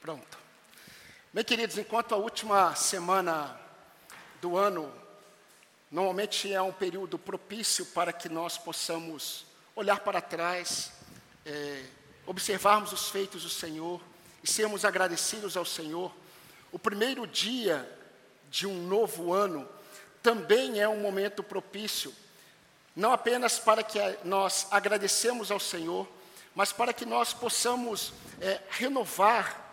Pronto. Bem, queridos, enquanto a última semana do ano normalmente é um período propício para que nós possamos olhar para trás, é, observarmos os feitos do Senhor e sermos agradecidos ao Senhor. O primeiro dia de um novo ano também é um momento propício, não apenas para que nós agradecemos ao Senhor, mas para que nós possamos é, renovar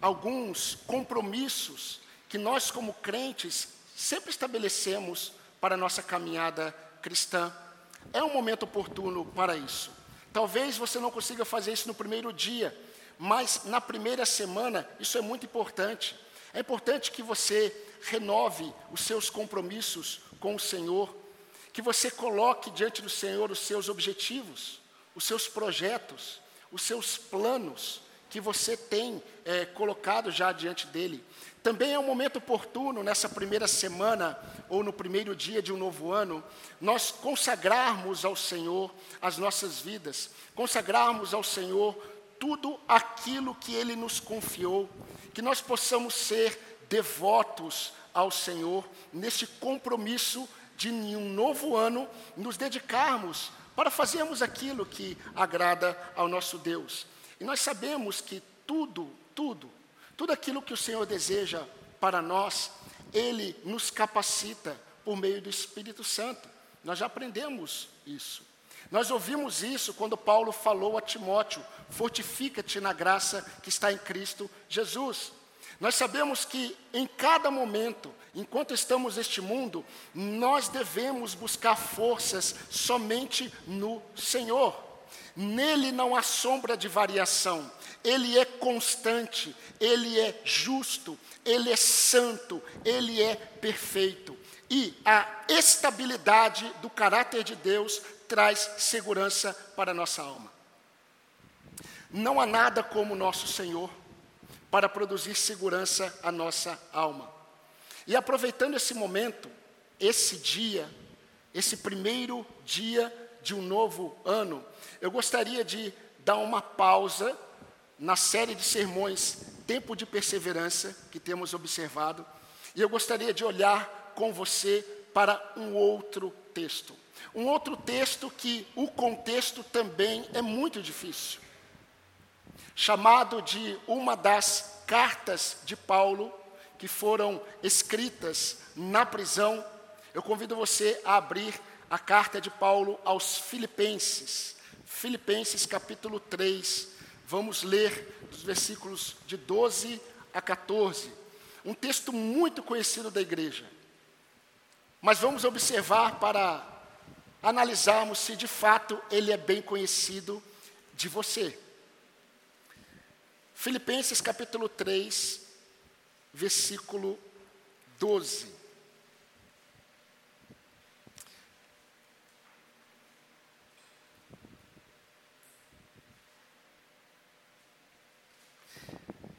alguns compromissos que nós, como crentes, sempre estabelecemos para a nossa caminhada cristã. É um momento oportuno para isso. Talvez você não consiga fazer isso no primeiro dia, mas na primeira semana isso é muito importante. É importante que você renove os seus compromissos com o Senhor, que você coloque diante do Senhor os seus objetivos, os seus projetos, os seus planos que você tem é, colocado já diante dele. Também é um momento oportuno, nessa primeira semana ou no primeiro dia de um novo ano, nós consagrarmos ao Senhor as nossas vidas, consagrarmos ao Senhor tudo aquilo que Ele nos confiou, que nós possamos ser devotos ao Senhor neste compromisso de um novo ano nos dedicarmos para fazermos aquilo que agrada ao nosso Deus. E nós sabemos que tudo, tudo, tudo aquilo que o Senhor deseja para nós, Ele nos capacita por meio do Espírito Santo. Nós já aprendemos isso. Nós ouvimos isso quando Paulo falou a Timóteo: fortifica-te na graça que está em Cristo Jesus. Nós sabemos que em cada momento, enquanto estamos neste mundo, nós devemos buscar forças somente no Senhor. Nele não há sombra de variação. Ele é constante, ele é justo, ele é santo, ele é perfeito. E a estabilidade do caráter de Deus traz segurança para a nossa alma. Não há nada como nosso Senhor para produzir segurança à nossa alma. E aproveitando esse momento, esse dia, esse primeiro dia de um novo ano, eu gostaria de dar uma pausa na série de sermões Tempo de Perseverança que temos observado, e eu gostaria de olhar com você para um outro texto. Um outro texto que o contexto também é muito difícil, chamado de uma das cartas de Paulo que foram escritas na prisão. Eu convido você a abrir a carta de Paulo aos Filipenses, Filipenses capítulo 3, vamos ler dos versículos de 12 a 14. Um texto muito conhecido da igreja. Mas vamos observar para analisarmos se de fato ele é bem conhecido de você. Filipenses capítulo 3, versículo 12.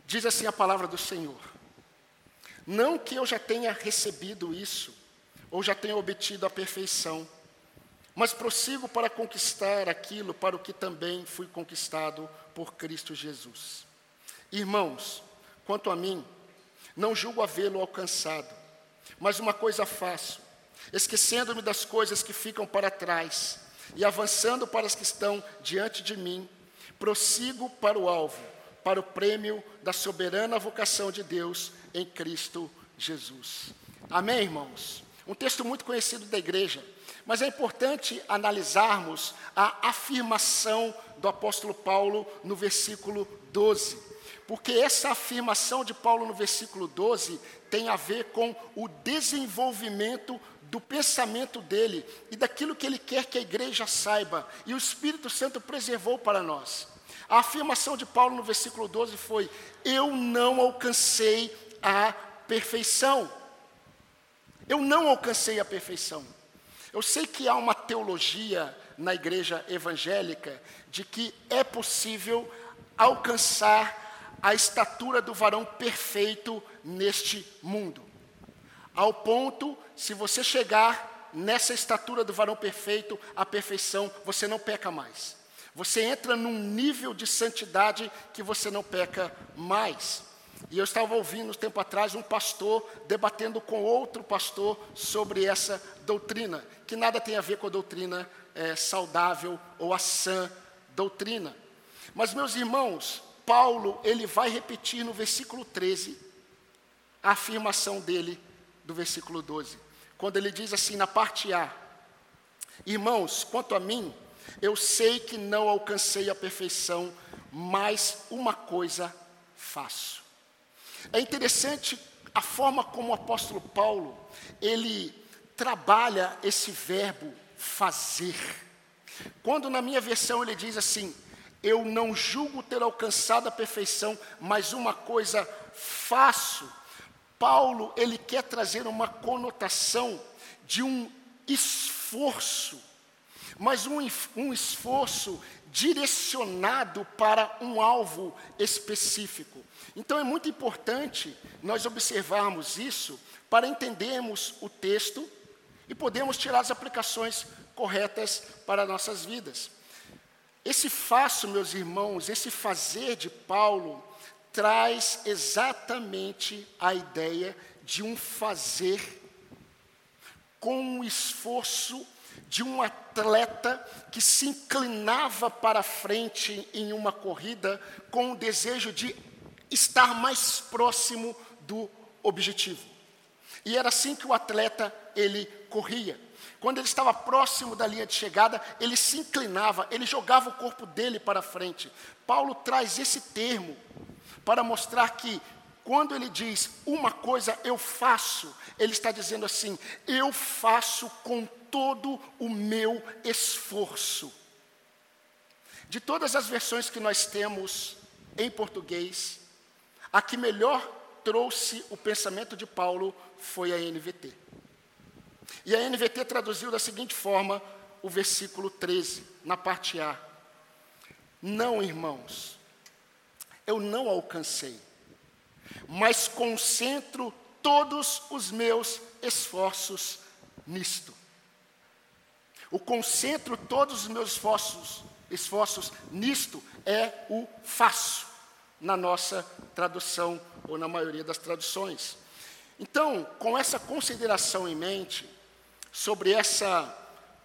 Diz assim a palavra do Senhor: Não que eu já tenha recebido isso, ou já tenha obtido a perfeição, mas prossigo para conquistar aquilo para o que também fui conquistado por Cristo Jesus. Irmãos, quanto a mim, não julgo havê-lo alcançado, mas uma coisa faço, esquecendo-me das coisas que ficam para trás e avançando para as que estão diante de mim, prossigo para o alvo para o prêmio da soberana vocação de Deus em Cristo Jesus. Amém, irmãos? Um texto muito conhecido da igreja, mas é importante analisarmos a afirmação do apóstolo Paulo no versículo 12, porque essa afirmação de Paulo no versículo 12 tem a ver com o desenvolvimento do pensamento dele e daquilo que ele quer que a igreja saiba, e o Espírito Santo preservou para nós. A afirmação de Paulo no versículo 12 foi: Eu não alcancei a perfeição. Eu não alcancei a perfeição. Eu sei que há uma teologia na igreja evangélica de que é possível alcançar a estatura do varão perfeito neste mundo. Ao ponto, se você chegar nessa estatura do varão perfeito, a perfeição, você não peca mais. Você entra num nível de santidade que você não peca mais. E eu estava ouvindo um tempo atrás um pastor debatendo com outro pastor sobre essa doutrina, que nada tem a ver com a doutrina é, saudável ou a sã doutrina. Mas, meus irmãos, Paulo, ele vai repetir no versículo 13 a afirmação dele do versículo 12, quando ele diz assim, na parte A: Irmãos, quanto a mim, eu sei que não alcancei a perfeição, mas uma coisa faço. É interessante a forma como o apóstolo Paulo, ele trabalha esse verbo fazer. Quando na minha versão ele diz assim: Eu não julgo ter alcançado a perfeição, mas uma coisa faço. Paulo, ele quer trazer uma conotação de um esforço, mas um, um esforço direcionado para um alvo específico. Então é muito importante nós observarmos isso para entendermos o texto e podermos tirar as aplicações corretas para nossas vidas. Esse faço, meus irmãos, esse fazer de Paulo traz exatamente a ideia de um fazer com um esforço de um atleta que se inclinava para frente em uma corrida com o desejo de estar mais próximo do objetivo. E era assim que o atleta ele corria. Quando ele estava próximo da linha de chegada, ele se inclinava, ele jogava o corpo dele para frente. Paulo traz esse termo para mostrar que quando ele diz uma coisa eu faço, ele está dizendo assim: eu faço com todo o meu esforço. De todas as versões que nós temos em português, a que melhor trouxe o pensamento de Paulo foi a NVT. E a NVT traduziu da seguinte forma o versículo 13, na parte A: Não, irmãos, eu não alcancei, mas concentro todos os meus esforços nisto. O concentro todos os meus esforços, esforços nisto é o faço, na nossa tradução ou na maioria das traduções. Então, com essa consideração em mente, sobre essa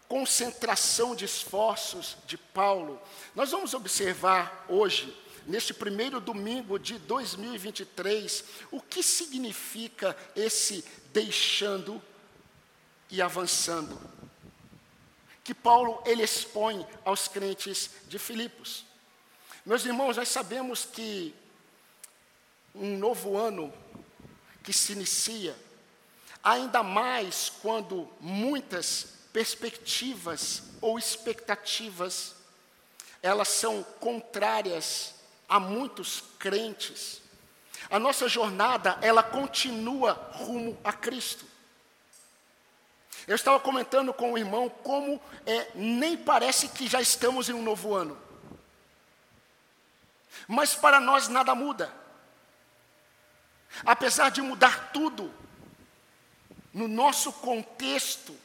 concentração de esforços de Paulo, nós vamos observar hoje, neste primeiro domingo de 2023, o que significa esse deixando e avançando que Paulo ele expõe aos crentes de Filipos. Meus irmãos, nós sabemos que um novo ano que se inicia, ainda mais quando muitas perspectivas ou expectativas elas são contrárias a muitos crentes. A nossa jornada, ela continua rumo a Cristo. Eu estava comentando com o irmão como é, nem parece que já estamos em um novo ano. Mas para nós nada muda. Apesar de mudar tudo, no nosso contexto,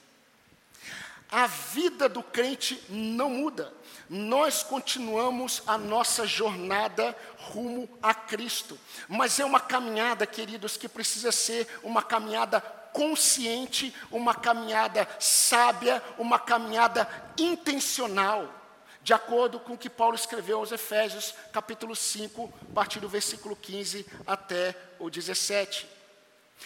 a vida do crente não muda. Nós continuamos a nossa jornada rumo a Cristo. Mas é uma caminhada, queridos, que precisa ser uma caminhada consciente, uma caminhada sábia, uma caminhada intencional, de acordo com o que Paulo escreveu aos Efésios, capítulo 5, a partir do versículo 15 até o 17.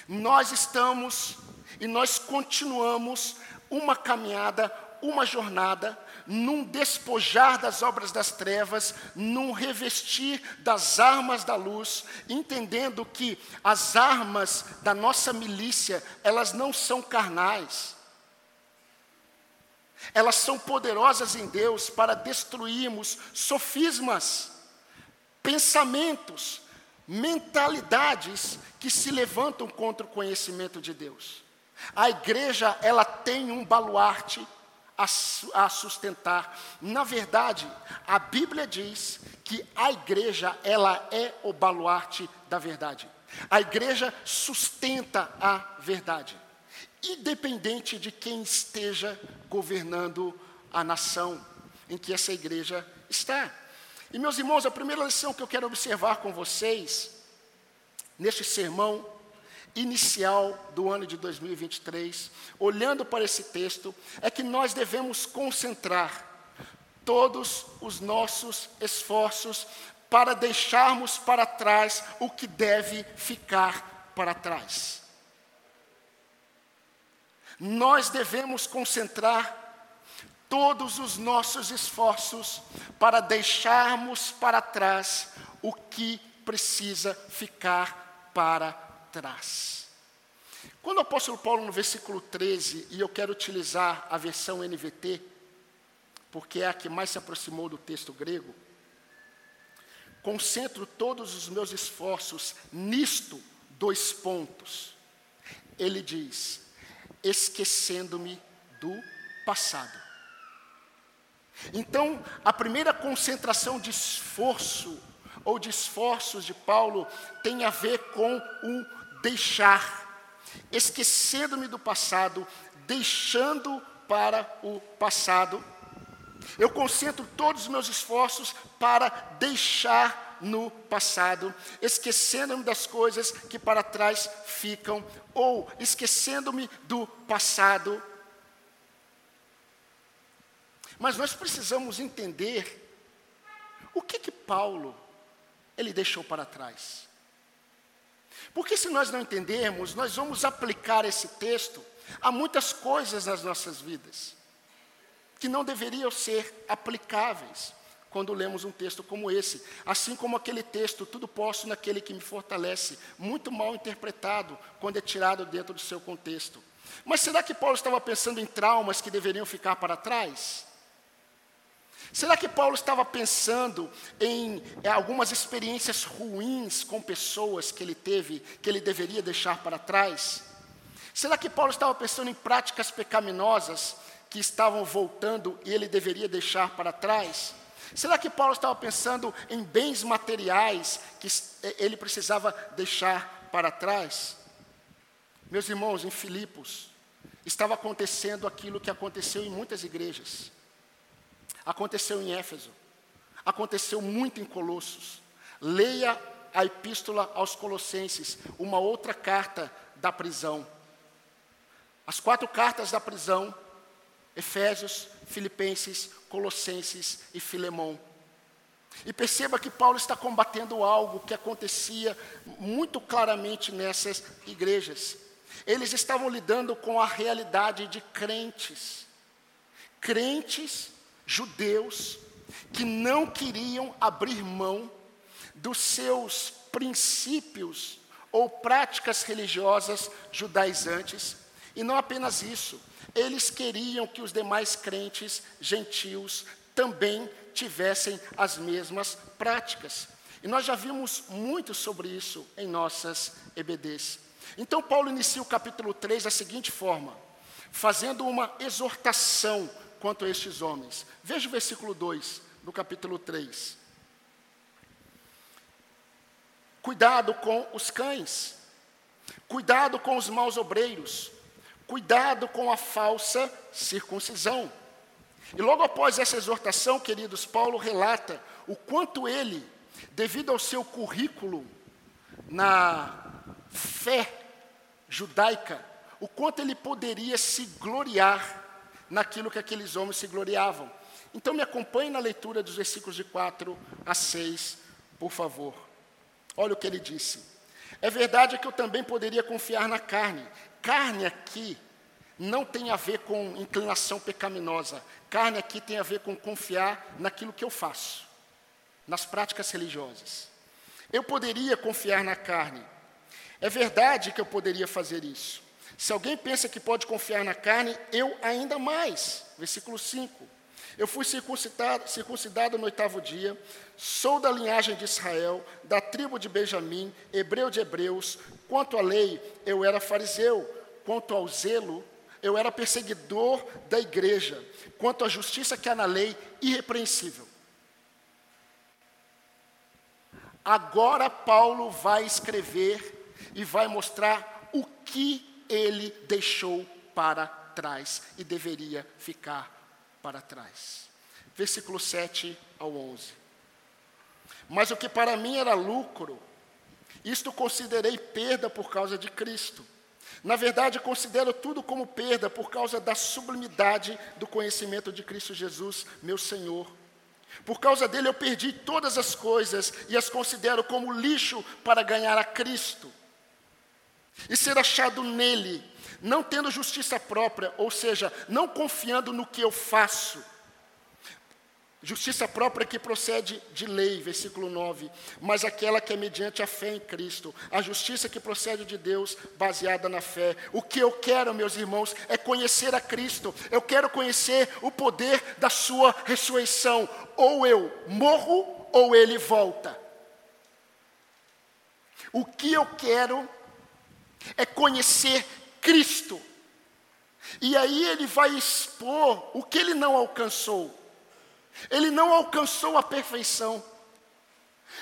Nós estamos e nós continuamos uma caminhada, uma jornada num despojar das obras das trevas, num revestir das armas da luz, entendendo que as armas da nossa milícia, elas não são carnais. Elas são poderosas em Deus para destruirmos sofismas, pensamentos, mentalidades que se levantam contra o conhecimento de Deus. A igreja, ela tem um baluarte a, sustentar. Na verdade, a Bíblia diz que a igreja, ela é o baluarte da verdade. A igreja sustenta a verdade, independente de quem esteja governando a nação em que essa igreja está. E meus irmãos, a primeira lição que eu quero observar com vocês, neste sermão inicial do ano de 2023, olhando para esse texto, é que nós devemos concentrar todos os nossos esforços para deixarmos para trás o que deve ficar para trás. Nós devemos concentrar todos os nossos esforços para deixarmos para trás o que precisa ficar para trás. Quando o apóstolo Paulo, no versículo 13, e eu quero utilizar a versão NVT, porque é a que mais se aproximou do texto grego, concentro todos os meus esforços nisto, dois pontos. Ele diz: esquecendo-me do passado. Então, a primeira concentração de esforço, ou de esforços de Paulo, tem a ver com o deixar, esquecendo-me do passado, deixando para o passado. Eu concentro todos os meus esforços para deixar no passado, esquecendo-me das coisas que para trás ficam, ou esquecendo-me do passado, mas nós precisamos entender o que que Paulo ele deixou para trás. Porque se nós não entendermos, nós vamos aplicar esse texto a muitas coisas nas nossas vidas que não deveriam ser aplicáveis quando lemos um texto como esse. Assim como aquele texto, tudo posso naquele que me fortalece, muito mal interpretado quando é tirado dentro do seu contexto. Mas será que Paulo estava pensando em traumas que deveriam ficar para trás? Será que Paulo estava pensando em é, algumas experiências ruins com pessoas que ele teve, que ele deveria deixar para trás? Será que Paulo estava pensando em práticas pecaminosas que estavam voltando e ele deveria deixar para trás? Será que Paulo estava pensando em bens materiais que é, ele precisava deixar para trás? Meus irmãos, em Filipos, estava acontecendo aquilo que aconteceu em muitas igrejas. Aconteceu em Éfeso, aconteceu muito em Colossos. Leia a epístola aos Colossenses, uma outra carta da prisão. As quatro cartas da prisão, Efésios, Filipenses, Colossenses e Filemão. E perceba que Paulo está combatendo algo que acontecia muito claramente nessas igrejas. Eles estavam lidando com a realidade de crentes. Crentes judeus que não queriam abrir mão dos seus princípios ou práticas religiosas judaizantes. E não apenas isso, eles queriam que os demais crentes gentios também tivessem as mesmas práticas. E nós já vimos muito sobre isso em nossas EBDs. Então, Paulo inicia o capítulo 3 da seguinte forma: fazendo uma exortação quanto a estes homens. Veja o versículo 2 do capítulo 3. Cuidado com os cães, cuidado com os maus obreiros, cuidado com a falsa circuncisão. E logo após essa exortação, queridos, Paulo relata o quanto ele, devido ao seu currículo na fé judaica, o quanto ele poderia se gloriar naquilo que aqueles homens se gloriavam. Então me acompanhe na leitura dos versículos de 4 a 6, por favor. Olha o que ele disse. É verdade que eu também poderia confiar na carne. Carne aqui não tem a ver com inclinação pecaminosa. Carne aqui tem a ver com confiar naquilo que eu faço, nas práticas religiosas. Eu poderia confiar na carne. É verdade que eu poderia fazer isso. Se alguém pensa que pode confiar na carne, eu ainda mais. Versículo 5. Eu fui circuncidado, circuncidado no oitavo dia, sou da linhagem de Israel, da tribo de Benjamim, hebreu de hebreus. Quanto à lei, eu era fariseu. Quanto ao zelo, eu era perseguidor da igreja. Quanto à justiça que há na lei, irrepreensível. Agora Paulo vai escrever e vai mostrar o que ele deixou para trás e deveria ficar para trás. versículo 7 ao 11. Mas o que para mim era lucro, isto considerei perda por causa de Cristo. Na verdade, considero tudo como perda por causa da sublimidade do conhecimento de Cristo Jesus, meu Senhor. Por causa dele eu perdi todas as coisas e as considero como lixo para ganhar a Cristo. E ser achado nele, não tendo justiça própria, ou seja, não confiando no que eu faço, Justiça própria que procede de lei, versículo 9, mas aquela que é mediante a fé em Cristo. A justiça que procede de Deus, baseada na fé. O que eu quero, meus irmãos, é conhecer a Cristo. Eu quero conhecer o poder da Sua ressurreição. Ou eu morro, ou Ele volta. O que eu quero é conhecer Cristo. E aí ele vai expor o que ele não alcançou. Ele não alcançou a perfeição.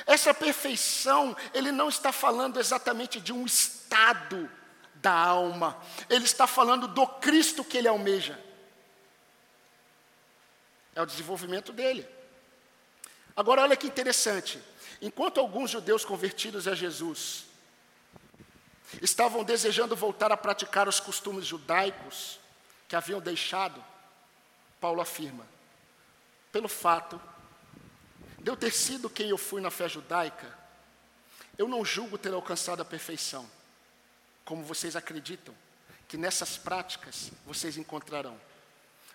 Essa perfeição, ele não está falando exatamente de um estado da alma, ele está falando do Cristo que ele almeja. É o desenvolvimento dele. Agora, olha que interessante: enquanto alguns judeus convertidos a Jesus estavam desejando voltar a praticar os costumes judaicos que haviam deixado, Paulo afirma: pelo fato de eu ter sido quem eu fui na fé judaica, eu não julgo ter alcançado a perfeição, como vocês acreditam, que nessas práticas vocês encontrarão.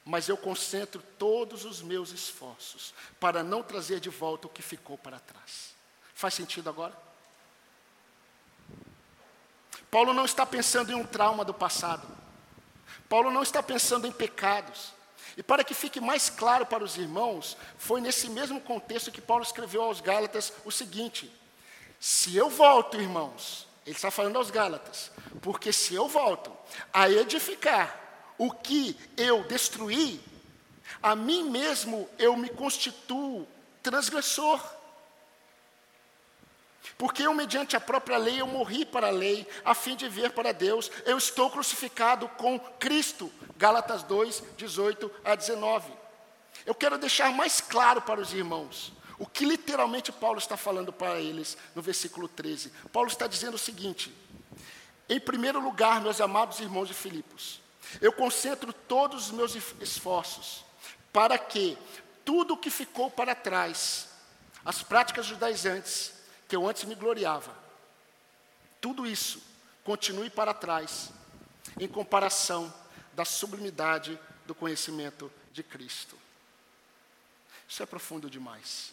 Mas eu concentro todos os meus esforços para não trazer de volta o que ficou para trás. Faz sentido agora? Paulo não está pensando em um trauma do passado. Paulo não está pensando em pecados. E para que fique mais claro para os irmãos, foi nesse mesmo contexto que Paulo escreveu aos Gálatas o seguinte: Se eu volto, irmãos, ele está falando aos Gálatas, porque se eu volto a edificar o que eu destruí, a mim mesmo eu me constituo transgressor. Porque eu, mediante a própria lei, eu morri para a lei, a fim de ver para Deus. Eu estou crucificado com Cristo. Gálatas 2, 18 a 19. Eu quero deixar mais claro para os irmãos o que literalmente Paulo está falando para eles no versículo 13. Paulo está dizendo o seguinte: em primeiro lugar, meus amados irmãos de Filipos, eu concentro todos os meus esforços para que tudo o que ficou para trás, as práticas judaizantes, que eu antes me gloriava, tudo isso continue para trás, em comparação da sublimidade do conhecimento de Cristo. Isso é profundo demais.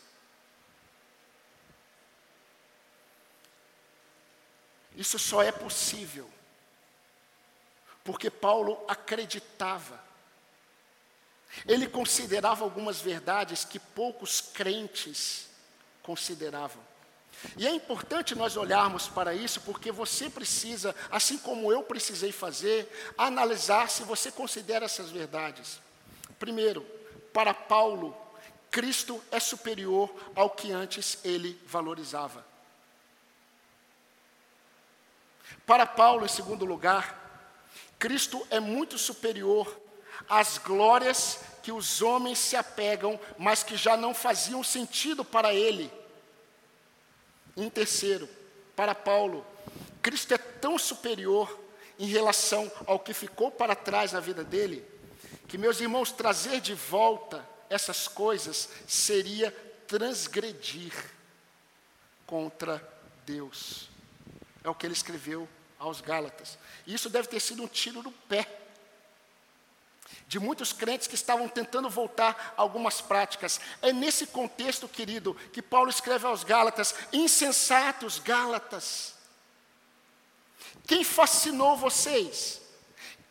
Isso só é possível porque Paulo acreditava. Ele considerava algumas verdades que poucos crentes consideravam. E é importante nós olharmos para isso, porque você precisa, assim como eu precisei fazer, analisar se você considera essas verdades. Primeiro, para Paulo, Cristo é superior ao que antes ele valorizava. Para Paulo, em segundo lugar, Cristo é muito superior às glórias que os homens se apegam, mas que já não faziam sentido para ele. Em terceiro, para Paulo, Cristo é tão superior em relação ao que ficou para trás na vida dele, que, meus irmãos, trazer de volta essas coisas seria transgredir contra Deus. É o que ele escreveu aos Gálatas. E isso deve ter sido um tiro no pé de muitos crentes que estavam tentando voltar a algumas práticas. É nesse contexto, querido, que Paulo escreve aos Gálatas: insensatos Gálatas. Quem fascinou vocês?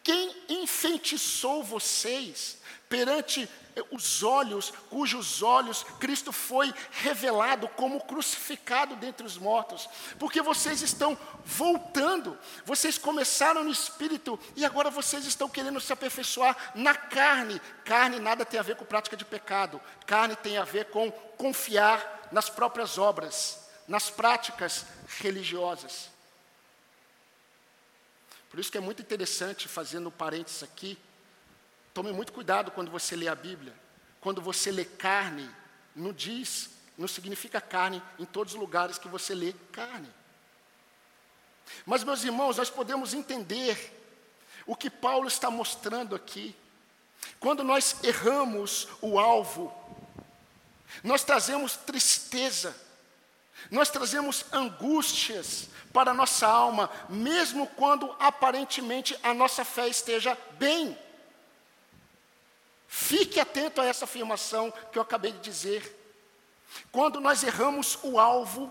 Quem enfeitiçou vocês perante os olhos, cujos olhos Cristo foi revelado como crucificado dentre os mortos, porque vocês estão voltando, vocês começaram no espírito e agora vocês estão querendo se aperfeiçoar na carne. Carne nada tem a ver com prática de pecado, carne tem a ver com confiar nas próprias obras, nas práticas religiosas. Por isso que é muito interessante, fazendo parênteses aqui, Tome muito cuidado quando você lê a Bíblia, quando você lê carne, não diz, não significa carne em todos os lugares que você lê carne. Mas, meus irmãos, nós podemos entender o que Paulo está mostrando aqui. Quando nós erramos o alvo, nós trazemos tristeza, nós trazemos angústias para a nossa alma, mesmo quando aparentemente a nossa fé esteja bem. Fique atento a essa afirmação que eu acabei de dizer. Quando nós erramos o alvo,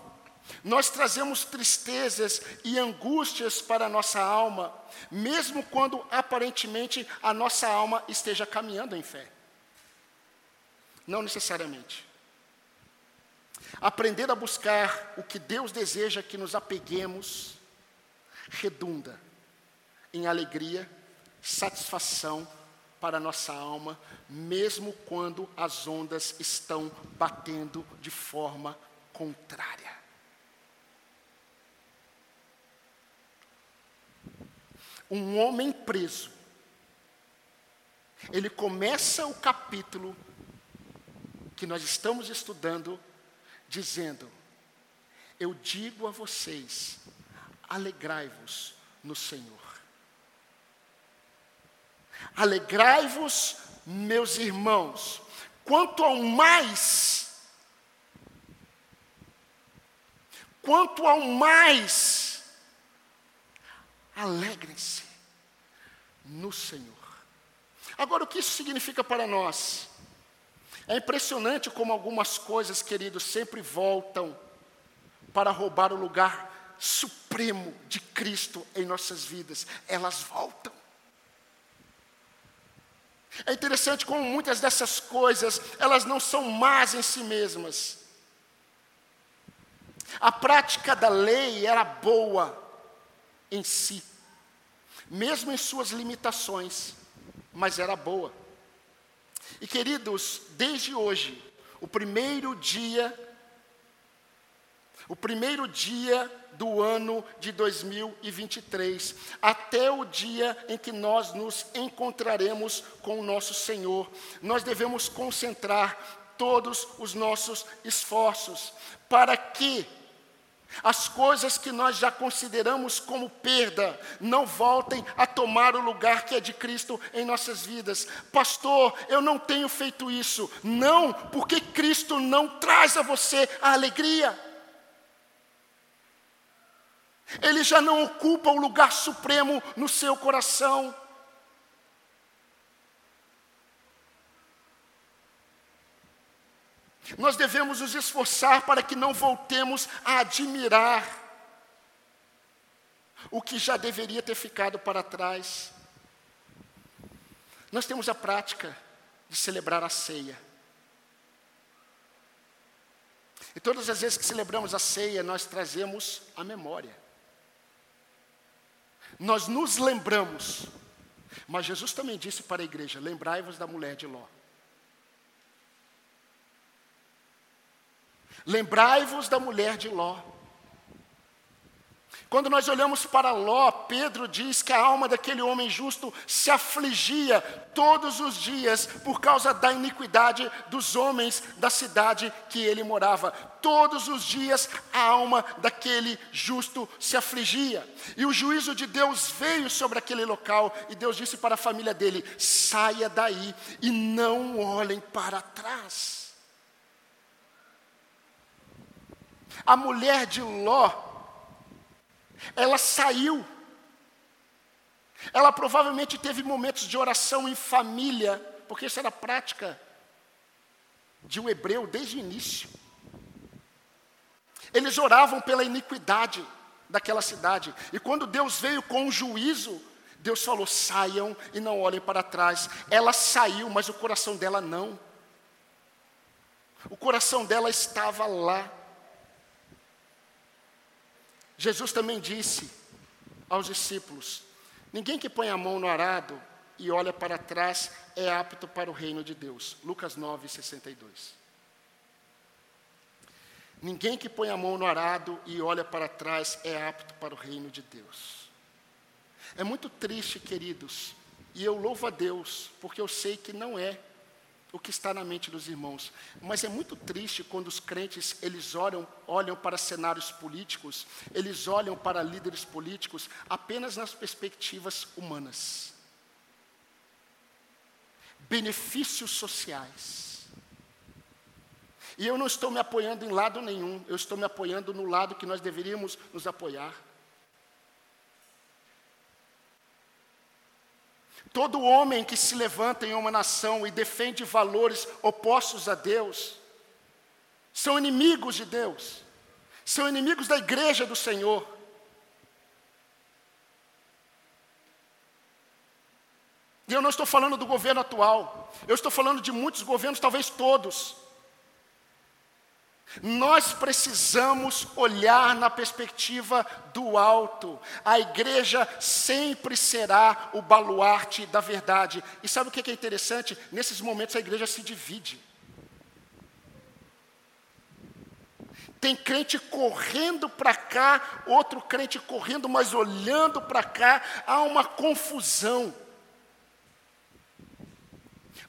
nós trazemos tristezas e angústias para a nossa alma, mesmo quando aparentemente a nossa alma esteja caminhando em fé. Não necessariamente. Aprender a buscar o que Deus deseja que nos apeguemos redunda em alegria, satisfação para a nossa alma, mesmo quando as ondas estão batendo de forma contrária. Um homem preso, ele começa o capítulo que nós estamos estudando dizendo: Eu digo a vocês, alegrai-vos no Senhor. Alegrai-vos, meus irmãos, quanto ao mais, quanto ao mais, alegrem-se no Senhor. Agora, o que isso significa para nós? É impressionante como algumas coisas, queridos, sempre voltam para roubar o lugar supremo de Cristo em nossas vidas. Elas voltam. É interessante como muitas dessas coisas, elas não são más em si mesmas. A prática da lei era boa em si, mesmo em suas limitações, mas era boa. E queridos, desde hoje, o primeiro dia, o primeiro dia do ano de 2023, até o dia em que nós nos encontraremos com o nosso Senhor, nós devemos concentrar todos os nossos esforços para que as coisas que nós já consideramos como perda não voltem a tomar o lugar que é de Cristo em nossas vidas. Pastor, eu não tenho feito isso. Não, porque Cristo não traz a você a alegria. Ele já não ocupa o lugar supremo no seu coração. Nós devemos nos esforçar para que não voltemos a admirar o que já deveria ter ficado para trás. Nós temos a prática de celebrar a ceia. E todas as vezes que celebramos a ceia, nós trazemos a memória. Nós nos lembramos. Mas Jesus também disse para a igreja: lembrai-vos da mulher de Ló. Lembrai-vos da mulher de Ló. Quando nós olhamos para Ló, Pedro diz que a alma daquele homem justo se afligia todos os dias por causa da iniquidade dos homens da cidade que ele morava. Todos os dias a alma daquele justo se afligia. E o juízo de Deus veio sobre aquele local e Deus disse para a família dele: saia daí e não olhem para trás. A mulher de Ló, ela saiu. Ela provavelmente teve momentos de oração em família, porque isso era prática de um hebreu desde o início. Eles oravam pela iniquidade daquela cidade. E quando Deus veio com o juízo, Deus falou: saiam e não olhem para trás. Ela saiu, mas o coração dela não. O coração dela estava lá. Jesus também disse aos discípulos: Ninguém que põe a mão no arado e olha para trás é apto para o reino de Deus. Lucas 9, 62. Ninguém que põe a mão no arado e olha para trás é apto para o reino de Deus. É muito triste, queridos, e eu louvo a Deus, porque eu sei que não é o que está na mente dos irmãos. Mas é muito triste quando os crentes eles olham, olham para cenários políticos, eles olham para líderes políticos apenas nas perspectivas humanas. Benefícios sociais. E eu não estou me apoiando em lado nenhum, eu estou me apoiando no lado que nós deveríamos nos apoiar. Todo homem que se levanta em uma nação e defende valores opostos a Deus, são inimigos de Deus, são inimigos da igreja do Senhor. E eu não estou falando do governo atual, eu estou falando de muitos governos, talvez todos, nós precisamos olhar na perspectiva do alto. A igreja sempre será o baluarte da verdade. E sabe o que é interessante? Nesses momentos a igreja se divide. Tem crente correndo para cá, outro crente correndo, mas olhando para cá, há uma confusão.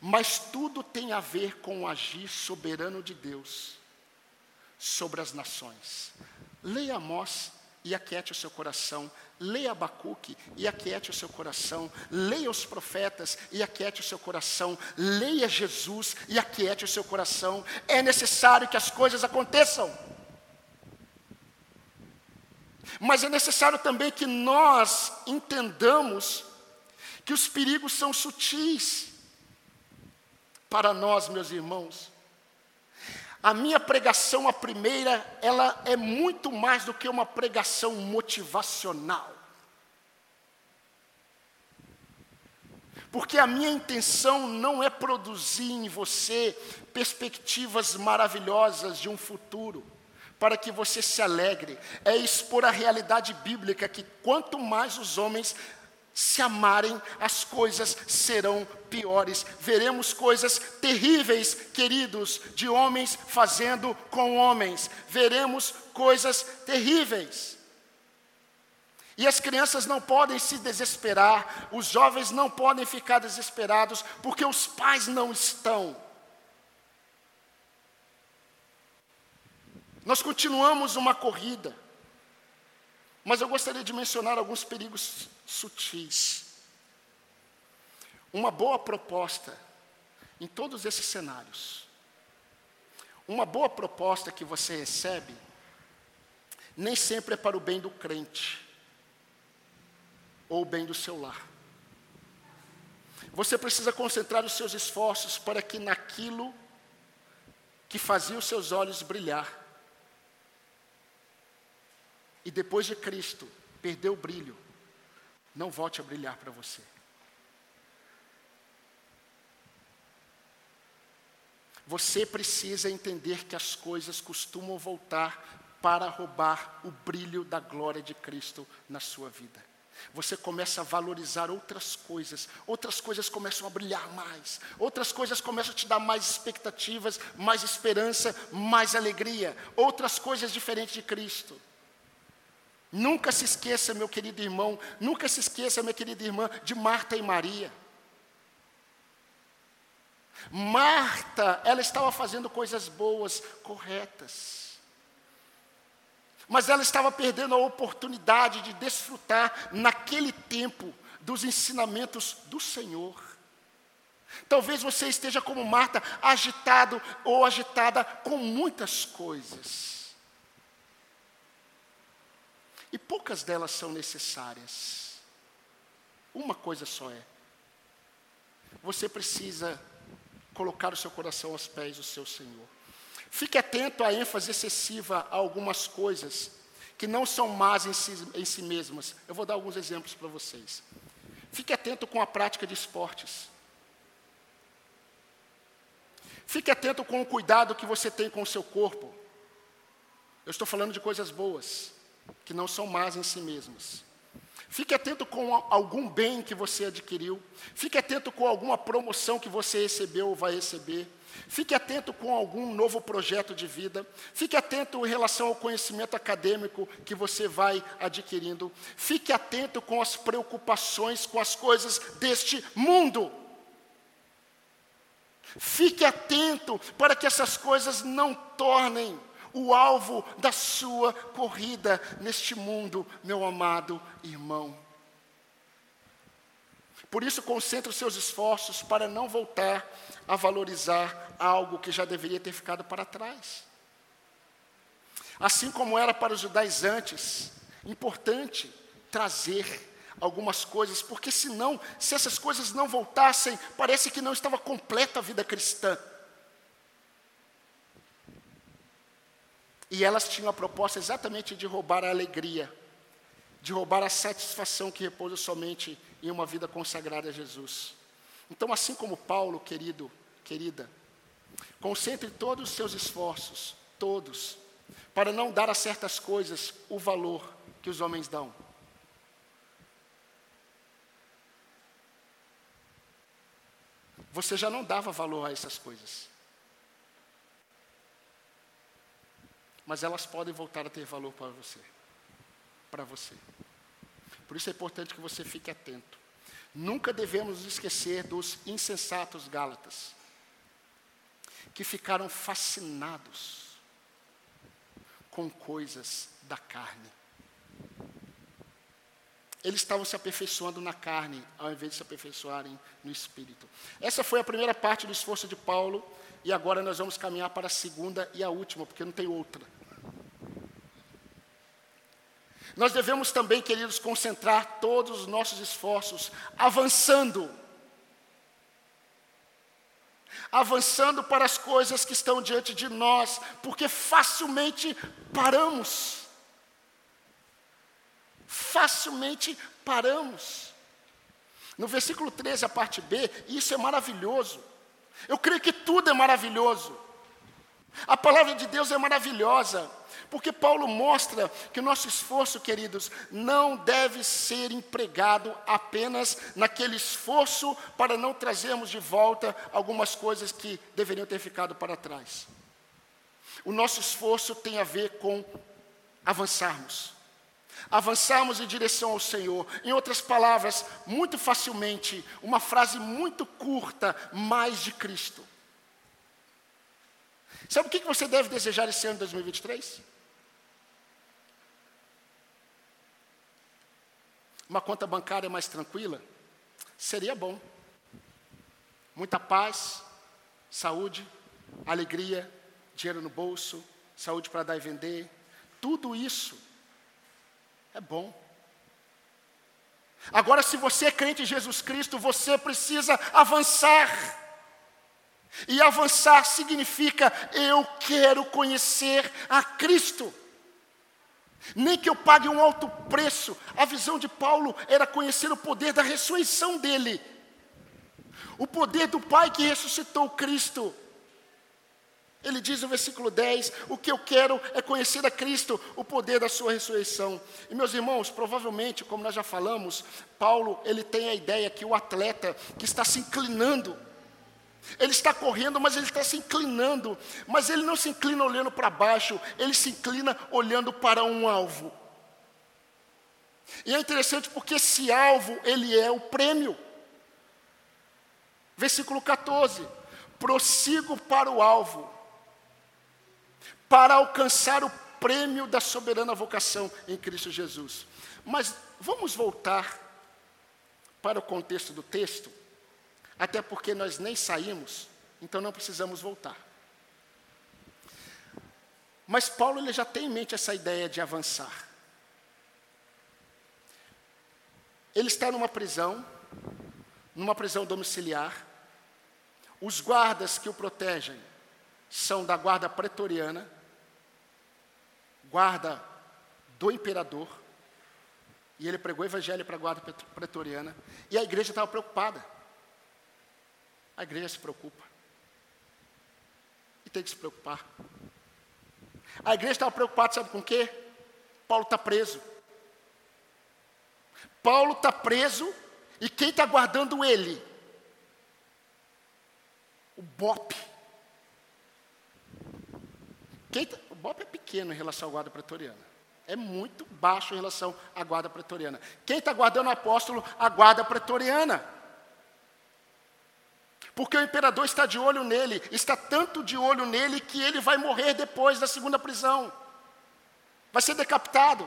Mas tudo tem a ver com o agir soberano de Deus sobre as nações. Leia Amós e aquiete o seu coração. Leia Abacuque e aquiete o seu coração. Leia os profetas e aquiete o seu coração. Leia Jesus e aquiete o seu coração. É necessário que as coisas aconteçam. Mas é necessário também que nós entendamos que os perigos são sutis para nós, meus irmãos. A minha pregação, a primeira, ela é muito mais do que uma pregação motivacional. Porque a minha intenção não é produzir em você perspectivas maravilhosas de um futuro, para que você se alegre, é expor a realidade bíblica que quanto mais os homens se amarem, as coisas serão piores. Veremos coisas terríveis, queridos, de homens fazendo com homens. Veremos coisas terríveis. E as crianças não podem se desesperar, os jovens não podem ficar desesperados, porque os pais não estão. Nós continuamos uma corrida. Mas eu gostaria de mencionar alguns perigos sutis. Uma boa proposta em todos esses cenários. Uma boa proposta que você recebe nem sempre é para o bem do crente ou o bem do seu lar. Você precisa concentrar os seus esforços para que naquilo que fazia os seus olhos brilhar, e depois de Cristo perdeu o brilho, não volte a brilhar para você. Você precisa entender que as coisas costumam voltar para roubar o brilho da glória de Cristo na sua vida. Você começa a valorizar outras coisas, outras coisas começam a brilhar mais, outras coisas começam a te dar mais expectativas, mais esperança, mais alegria, outras coisas diferentes de Cristo. Nunca se esqueça, meu querido irmão, nunca se esqueça, minha querida irmã, de Marta e Maria. Marta, ela estava fazendo coisas boas, corretas. Mas ela estava perdendo a oportunidade de desfrutar, naquele tempo, dos ensinamentos do Senhor. Talvez você esteja como Marta, agitado ou agitada com muitas coisas. E poucas delas são necessárias. Uma coisa só é: você precisa colocar o seu coração aos pés do seu Senhor. Fique atento à ênfase excessiva a algumas coisas que não são más em si, em si mesmas. Eu vou dar alguns exemplos para vocês. Fique atento com a prática de esportes. Fique atento com o cuidado que você tem com o seu corpo. Eu estou falando de coisas boas que não são más em si mesmas. Fique atento com algum bem que você adquiriu. Fique atento com alguma promoção que você recebeu ou vai receber. Fique atento com algum novo projeto de vida. Fique atento em relação ao conhecimento acadêmico que você vai adquirindo. Fique atento com as preocupações com as coisas deste mundo. Fique atento para que essas coisas não tornem o alvo da sua corrida neste mundo, meu amado irmão. Por isso, concentre os seus esforços para não voltar a valorizar algo que já deveria ter ficado para trás. Assim como era para os judaizantes, importante trazer algumas coisas, porque senão, se essas coisas não voltassem, parece que não estava completa a vida cristã. E elas tinham a proposta exatamente de roubar a alegria, de roubar a satisfação que repousa somente em uma vida consagrada a Jesus. Então, assim como Paulo, querido, querida, concentre todos os seus esforços, todos, para não dar a certas coisas o valor que os homens dão. você já não dava valor a essas coisas. Mas elas podem voltar a ter valor para você. Para você. Por isso é importante que você fique atento. Nunca devemos esquecer dos insensatos Gálatas, que ficaram fascinados com coisas da carne. Eles estavam se aperfeiçoando na carne, ao invés de se aperfeiçoarem no espírito. Essa foi a primeira parte do esforço de Paulo, e agora nós vamos caminhar para a segunda e a última, porque não tem outra. Nós devemos também, queridos, concentrar todos os nossos esforços avançando. Avançando para as coisas que estão diante de nós, porque facilmente paramos facilmente paramos. No versículo 13, a parte B, isso é maravilhoso. Eu creio que tudo é maravilhoso. A palavra de Deus é maravilhosa, porque Paulo mostra que o nosso esforço, queridos, não deve ser empregado apenas naquele esforço para não trazermos de volta algumas coisas que deveriam ter ficado para trás. O nosso esforço tem a ver com avançarmos avançarmos em direção ao Senhor. Em outras palavras, muito facilmente, uma frase muito curta, mais de Cristo. Sabe o que você deve desejar esse ano de 2023? Uma conta bancária mais tranquila? Seria bom. Muita paz, saúde, alegria, dinheiro no bolso, saúde para dar e vender. Tudo isso é bom. Agora, se você é crente em Jesus Cristo, você precisa avançar. E avançar significa eu quero conhecer a Cristo. Nem que eu pague um alto preço. A visão de Paulo era conhecer o poder da ressurreição dele. O poder do Pai que ressuscitou Cristo. Ele diz no versículo 10: O que eu quero é conhecer a Cristo, o poder da Sua ressurreição. E meus irmãos, provavelmente, como nós já falamos, Paulo ele tem a ideia que o atleta que está se inclinando, ele está correndo, mas ele está se inclinando, mas ele não se inclina olhando para baixo, ele se inclina olhando para um alvo. E é interessante porque esse alvo, ele é o prêmio. Versículo 14: prossigo para o alvo para alcançar o prêmio da soberana vocação em Cristo Jesus. Mas vamos voltar para o contexto do texto, até porque nós nem saímos, então não precisamos voltar. Mas Paulo ele já tem em mente essa ideia de avançar. Ele está numa prisão, numa prisão domiciliar. Os guardas que o protegem são da guarda pretoriana guarda do imperador, e ele pregou o evangelho para a guarda pretoriana, e a igreja estava preocupada. A igreja se preocupa. E tem que se preocupar. A igreja estava preocupada, sabe com o quê? Paulo está preso. Paulo está preso, e quem está guardando ele? O BOP. Quem tá, BOP é pequeno em relação à guarda pretoriana. É muito baixo em relação à guarda pretoriana. Quem está guardando o apóstolo? A guarda pretoriana. Porque o imperador está de olho nele, está tanto de olho nele que ele vai morrer depois da segunda prisão. Vai ser decapitado.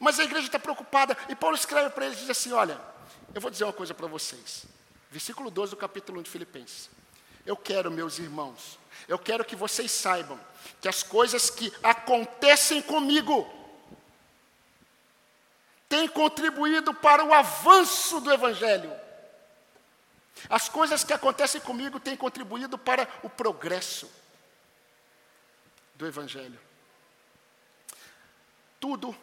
Mas a igreja está preocupada. E Paulo escreve para eles e diz assim: Olha, eu vou dizer uma coisa para vocês. Versículo 12 do capítulo 1 de Filipenses. Eu quero, meus irmãos, eu quero que vocês saibam que as coisas que acontecem comigo têm contribuído para o avanço do Evangelho. As coisas que acontecem comigo têm contribuído para o progresso do Evangelho. Tudo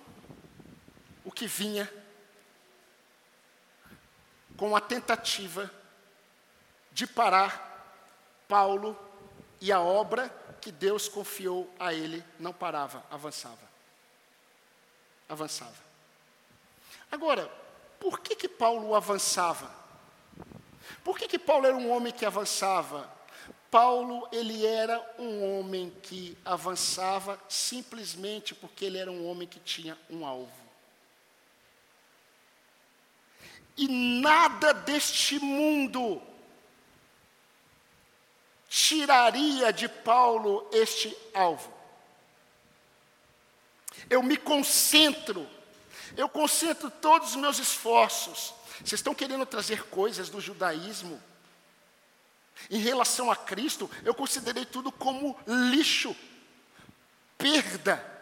o que vinha com a tentativa de parar Paulo e a obra que Deus confiou a ele não parava, avançava. Avançava. Agora, por que que Paulo avançava? Por que que Paulo era um homem que avançava? Paulo, ele era um homem que avançava simplesmente porque ele era um homem que tinha um alvo. E nada deste mundo tiraria de Paulo este alvo. Eu me concentro, eu concentro todos os meus esforços. Vocês estão querendo trazer coisas do judaísmo. Em relação a Cristo, eu considerei tudo como lixo, perda.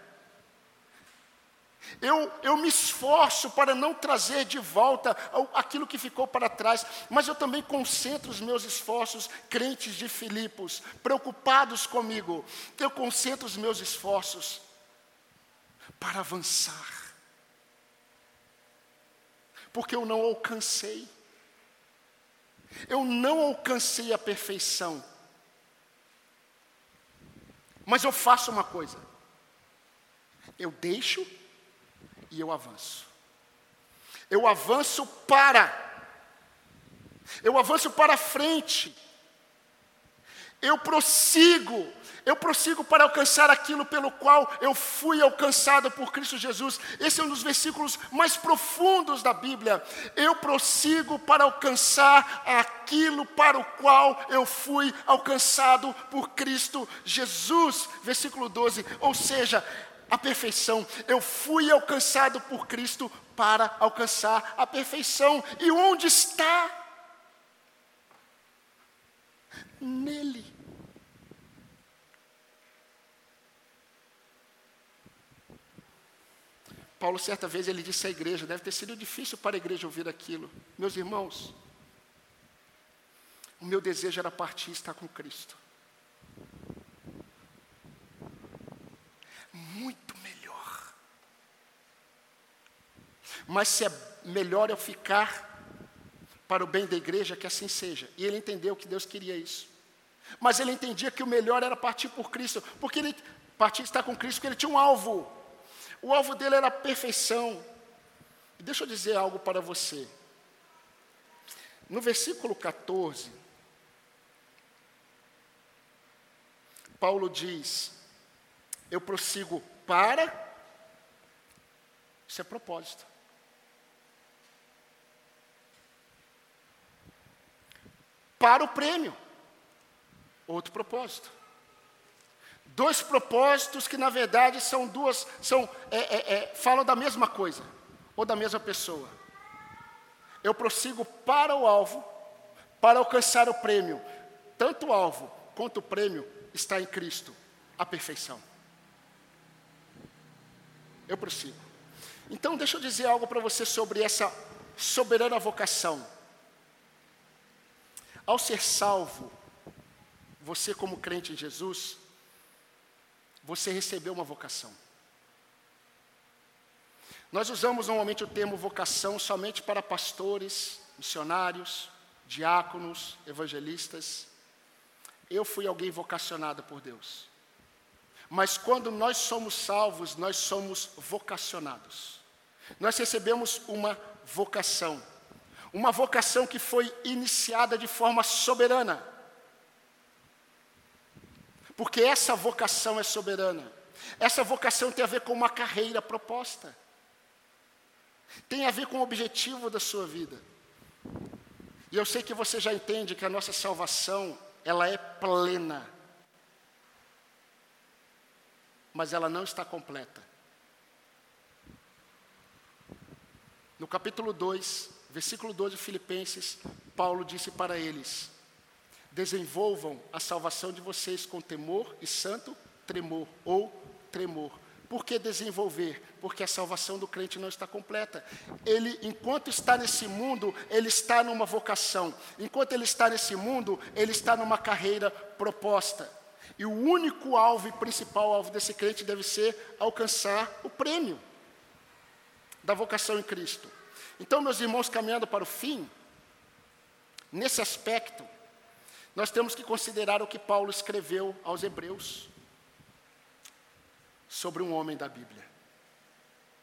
Eu, eu me esforço para não trazer de volta aquilo que ficou para trás, mas eu também concentro os meus esforços, crentes de Filipos, preocupados comigo, eu concentro os meus esforços para avançar, porque eu não alcancei, eu não alcancei a perfeição, mas eu faço uma coisa, eu deixo e eu avanço. Eu avanço para. Eu avanço para frente. Eu prossigo. Eu prossigo para alcançar aquilo pelo qual eu fui alcançado por Cristo Jesus. Esse é um dos versículos mais profundos da Bíblia. Eu prossigo para alcançar aquilo para o qual eu fui alcançado por Cristo Jesus. Versículo 12. Ou seja, a perfeição. Eu fui alcançado por Cristo para alcançar a perfeição. E onde está? Nele. Paulo, certa vez, ele disse à igreja: deve ter sido difícil para a igreja ouvir aquilo. Meus irmãos, o meu desejo era partir e estar com Cristo. muito melhor. Mas se é melhor eu ficar para o bem da igreja, que assim seja. E ele entendeu que Deus queria isso. Mas ele entendia que o melhor era partir por Cristo, porque ele partir estar com Cristo, porque ele tinha um alvo. O alvo dele era a perfeição. E deixa eu dizer algo para você. No versículo 14, Paulo diz: eu prossigo para. Isso é propósito. Para o prêmio. Outro propósito. Dois propósitos que na verdade são duas, são, é, é, é, falam da mesma coisa, ou da mesma pessoa. Eu prossigo para o alvo, para alcançar o prêmio. Tanto o alvo quanto o prêmio está em Cristo, a perfeição. Eu prossigo. Então, deixa eu dizer algo para você sobre essa soberana vocação. Ao ser salvo, você, como crente em Jesus, você recebeu uma vocação. Nós usamos normalmente o termo vocação somente para pastores, missionários, diáconos, evangelistas. Eu fui alguém vocacionado por Deus. Mas quando nós somos salvos, nós somos vocacionados. Nós recebemos uma vocação. Uma vocação que foi iniciada de forma soberana. Porque essa vocação é soberana. Essa vocação tem a ver com uma carreira proposta. Tem a ver com o objetivo da sua vida. E eu sei que você já entende que a nossa salvação, ela é plena. Mas ela não está completa. No capítulo 2, versículo 12 de Filipenses, Paulo disse para eles: Desenvolvam a salvação de vocês com temor e santo tremor ou tremor. Por que desenvolver? Porque a salvação do crente não está completa. Ele, enquanto está nesse mundo, ele está numa vocação. Enquanto ele está nesse mundo, ele está numa carreira proposta. E o único alvo e principal alvo desse crente deve ser alcançar o prêmio da vocação em Cristo. Então, meus irmãos, caminhando para o fim, nesse aspecto, nós temos que considerar o que Paulo escreveu aos Hebreus sobre um homem da Bíblia,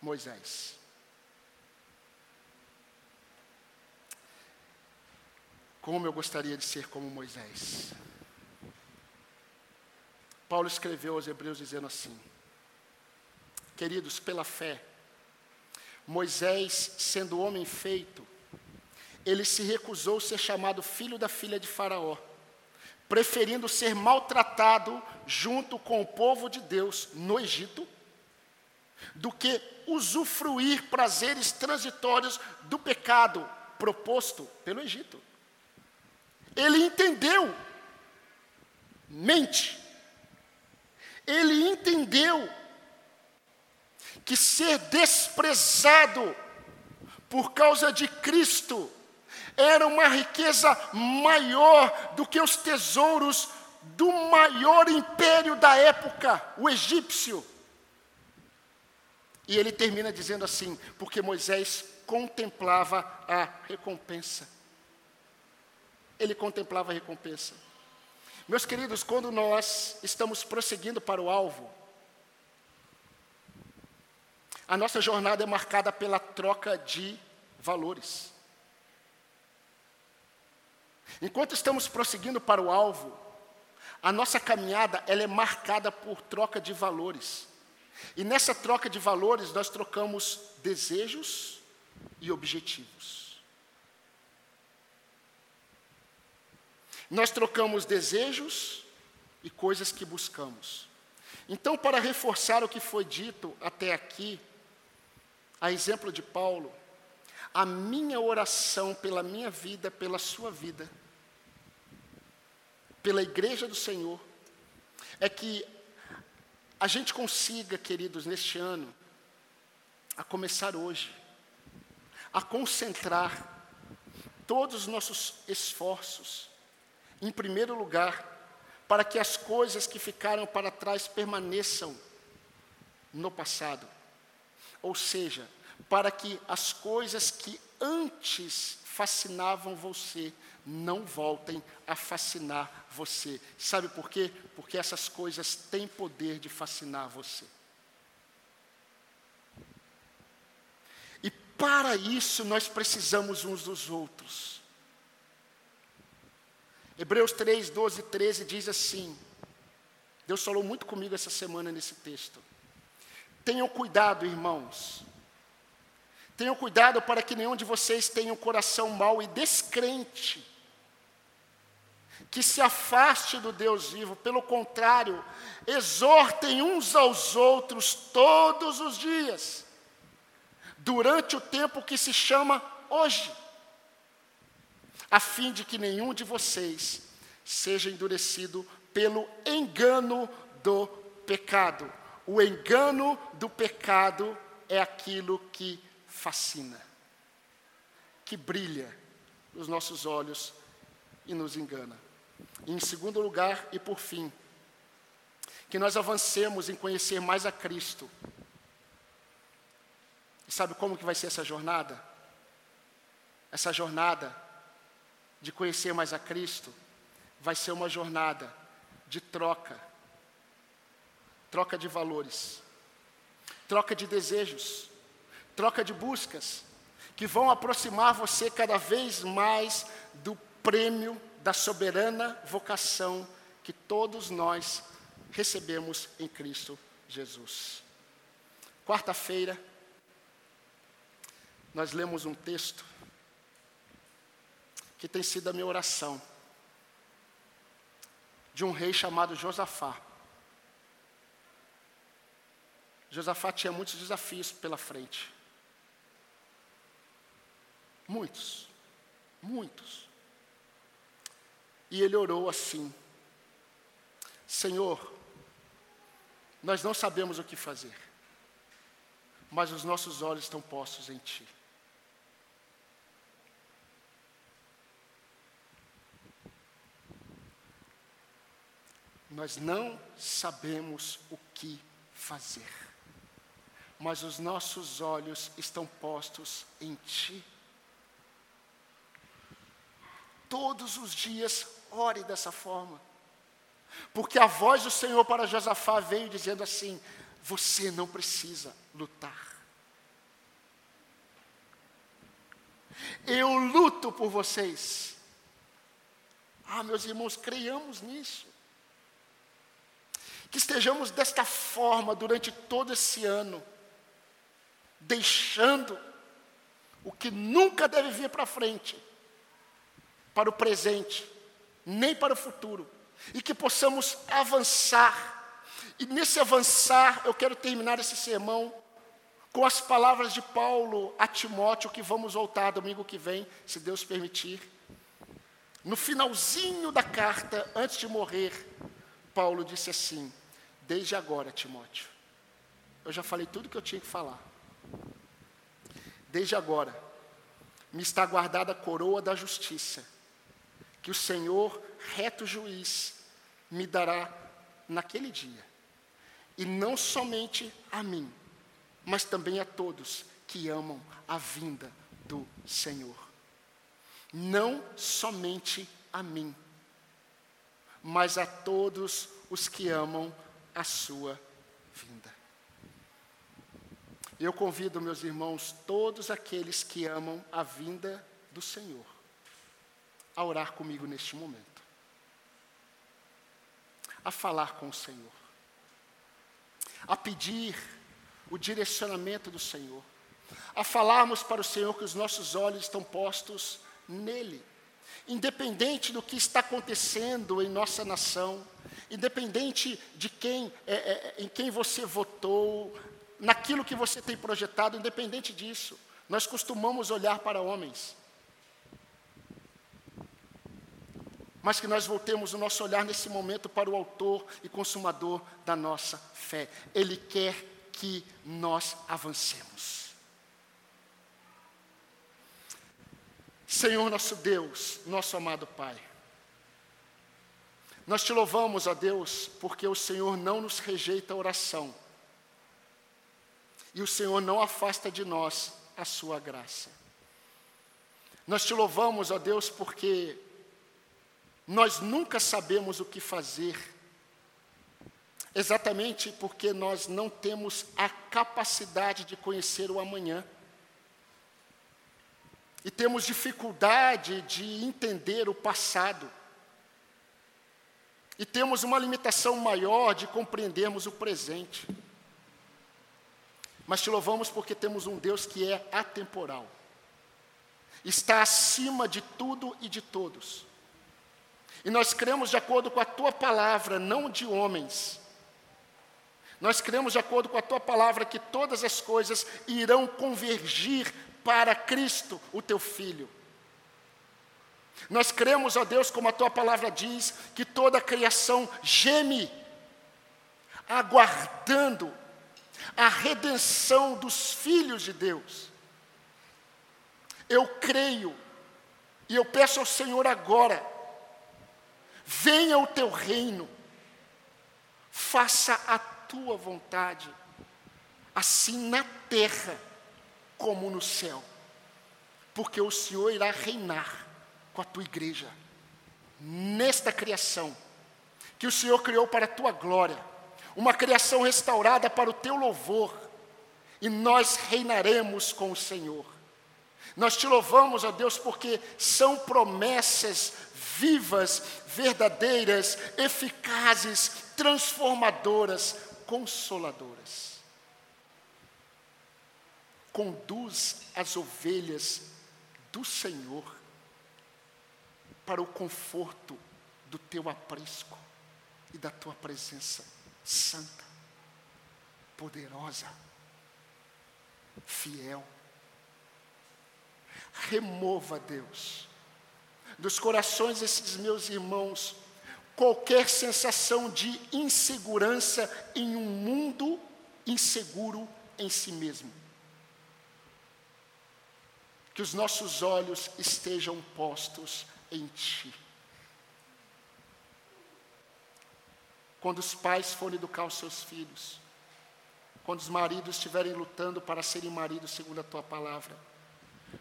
Moisés. Como eu gostaria de ser como Moisés. Paulo escreveu aos Hebreus dizendo assim: Queridos, pela fé, Moisés, sendo homem feito, ele se recusou ser chamado filho da filha de Faraó preferindo ser maltratado junto com o povo de Deus no Egito, do que usufruir prazeres transitórios do pecado proposto pelo Egito. Ele entendeu, mente, ele entendeu que ser desprezado por causa de Cristo era uma riqueza maior do que os tesouros do maior império da época, o egípcio. E ele termina dizendo assim: porque Moisés contemplava a recompensa. Ele contemplava a recompensa. Meus queridos, quando nós estamos prosseguindo para o alvo, a nossa jornada é marcada pela troca de valores. Enquanto estamos prosseguindo para o alvo, a nossa caminhada ela é marcada por troca de valores. E nessa troca de valores nós trocamos desejos e objetivos. Nós trocamos desejos e coisas que buscamos. Então, para reforçar o que foi dito até aqui, a exemplo de Paulo, a minha oração pela minha vida, pela sua vida, pela igreja do Senhor, é que a gente consiga, queridos, neste ano, a começar hoje, a concentrar todos os nossos esforços, em primeiro lugar, para que as coisas que ficaram para trás permaneçam no passado. Ou seja, para que as coisas que antes fascinavam você não voltem a fascinar você. Sabe por quê? Porque essas coisas têm poder de fascinar você. E para isso nós precisamos uns dos outros. Hebreus 3, 12 e 13 diz assim: Deus falou muito comigo essa semana nesse texto. Tenham cuidado, irmãos. Tenham cuidado para que nenhum de vocês tenha um coração mau e descrente que se afaste do Deus vivo, pelo contrário, exortem uns aos outros todos os dias, durante o tempo que se chama hoje, a fim de que nenhum de vocês seja endurecido pelo engano do pecado. O engano do pecado é aquilo que fascina, que brilha nos nossos olhos e nos engana. Em segundo lugar e por fim, que nós avancemos em conhecer mais a Cristo. E sabe como que vai ser essa jornada? Essa jornada de conhecer mais a Cristo vai ser uma jornada de troca. Troca de valores. Troca de desejos. Troca de buscas que vão aproximar você cada vez mais do prêmio da soberana vocação que todos nós recebemos em Cristo Jesus. Quarta-feira, nós lemos um texto que tem sido a minha oração, de um rei chamado Josafá. Josafá tinha muitos desafios pela frente. Muitos, muitos. E ele orou assim: Senhor, nós não sabemos o que fazer, mas os nossos olhos estão postos em Ti. Nós não sabemos o que fazer, mas os nossos olhos estão postos em Ti. Todos os dias, ore dessa forma, porque a voz do Senhor para Josafá veio dizendo assim: Você não precisa lutar. Eu luto por vocês. Ah, meus irmãos, creiamos nisso que estejamos desta forma durante todo esse ano, deixando o que nunca deve vir para frente, para o presente, nem para o futuro, e que possamos avançar. E nesse avançar, eu quero terminar esse sermão com as palavras de Paulo a Timóteo, que vamos voltar domingo que vem, se Deus permitir. No finalzinho da carta, antes de morrer, Paulo disse assim: Desde agora, Timóteo, eu já falei tudo que eu tinha que falar. Desde agora, me está guardada a coroa da justiça, que o Senhor, reto juiz, me dará naquele dia. E não somente a mim, mas também a todos que amam a vinda do Senhor. Não somente a mim, mas a todos os que amam a sua vinda. Eu convido, meus irmãos, todos aqueles que amam a vinda do Senhor, a orar comigo neste momento, a falar com o Senhor, a pedir o direcionamento do Senhor, a falarmos para o Senhor que os nossos olhos estão postos nele, independente do que está acontecendo em nossa nação, independente de quem, é, é, em quem você votou, naquilo que você tem projetado, independente disso, nós costumamos olhar para homens. Mas que nós voltemos o nosso olhar nesse momento para o Autor e Consumador da nossa fé. Ele quer que nós avancemos. Senhor nosso Deus, nosso amado Pai. Nós te louvamos, ó Deus, porque o Senhor não nos rejeita a oração. E o Senhor não afasta de nós a sua graça. Nós te louvamos, ó Deus, porque nós nunca sabemos o que fazer, exatamente porque nós não temos a capacidade de conhecer o amanhã. E temos dificuldade de entender o passado. E temos uma limitação maior de compreendermos o presente. Mas te louvamos porque temos um Deus que é atemporal, está acima de tudo e de todos. E nós cremos de acordo com a tua palavra, não de homens. Nós cremos de acordo com a tua palavra que todas as coisas irão convergir para Cristo, o teu Filho. Nós cremos, ó Deus, como a tua palavra diz, que toda a criação geme, aguardando a redenção dos filhos de Deus. Eu creio, e eu peço ao Senhor agora, venha o teu reino, faça a tua vontade, assim na terra como no céu, porque o Senhor irá reinar com a tua igreja, nesta criação, que o Senhor criou para a tua glória, uma criação restaurada para o teu louvor, e nós reinaremos com o Senhor. Nós te louvamos, ó Deus, porque são promessas vivas, verdadeiras, eficazes, transformadoras, consoladoras. Conduz as ovelhas do Senhor para o conforto do teu aprisco e da tua presença santa, poderosa, fiel. Remova, Deus, dos corações desses meus irmãos qualquer sensação de insegurança em um mundo inseguro em si mesmo. Que os nossos olhos estejam postos em Ti. Quando os pais forem educar os seus filhos, quando os maridos estiverem lutando para serem maridos segundo a Tua palavra,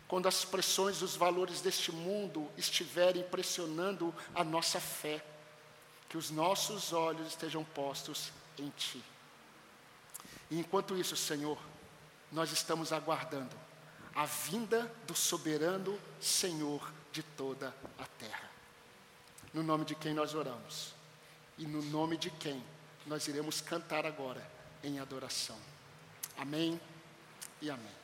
quando as pressões dos valores deste mundo estiverem pressionando a nossa fé, que os nossos olhos estejam postos em Ti. E enquanto isso, Senhor, nós estamos aguardando a vinda do soberano Senhor de toda a terra. No nome de quem nós oramos e no nome de quem nós iremos cantar agora em adoração. Amém e amém.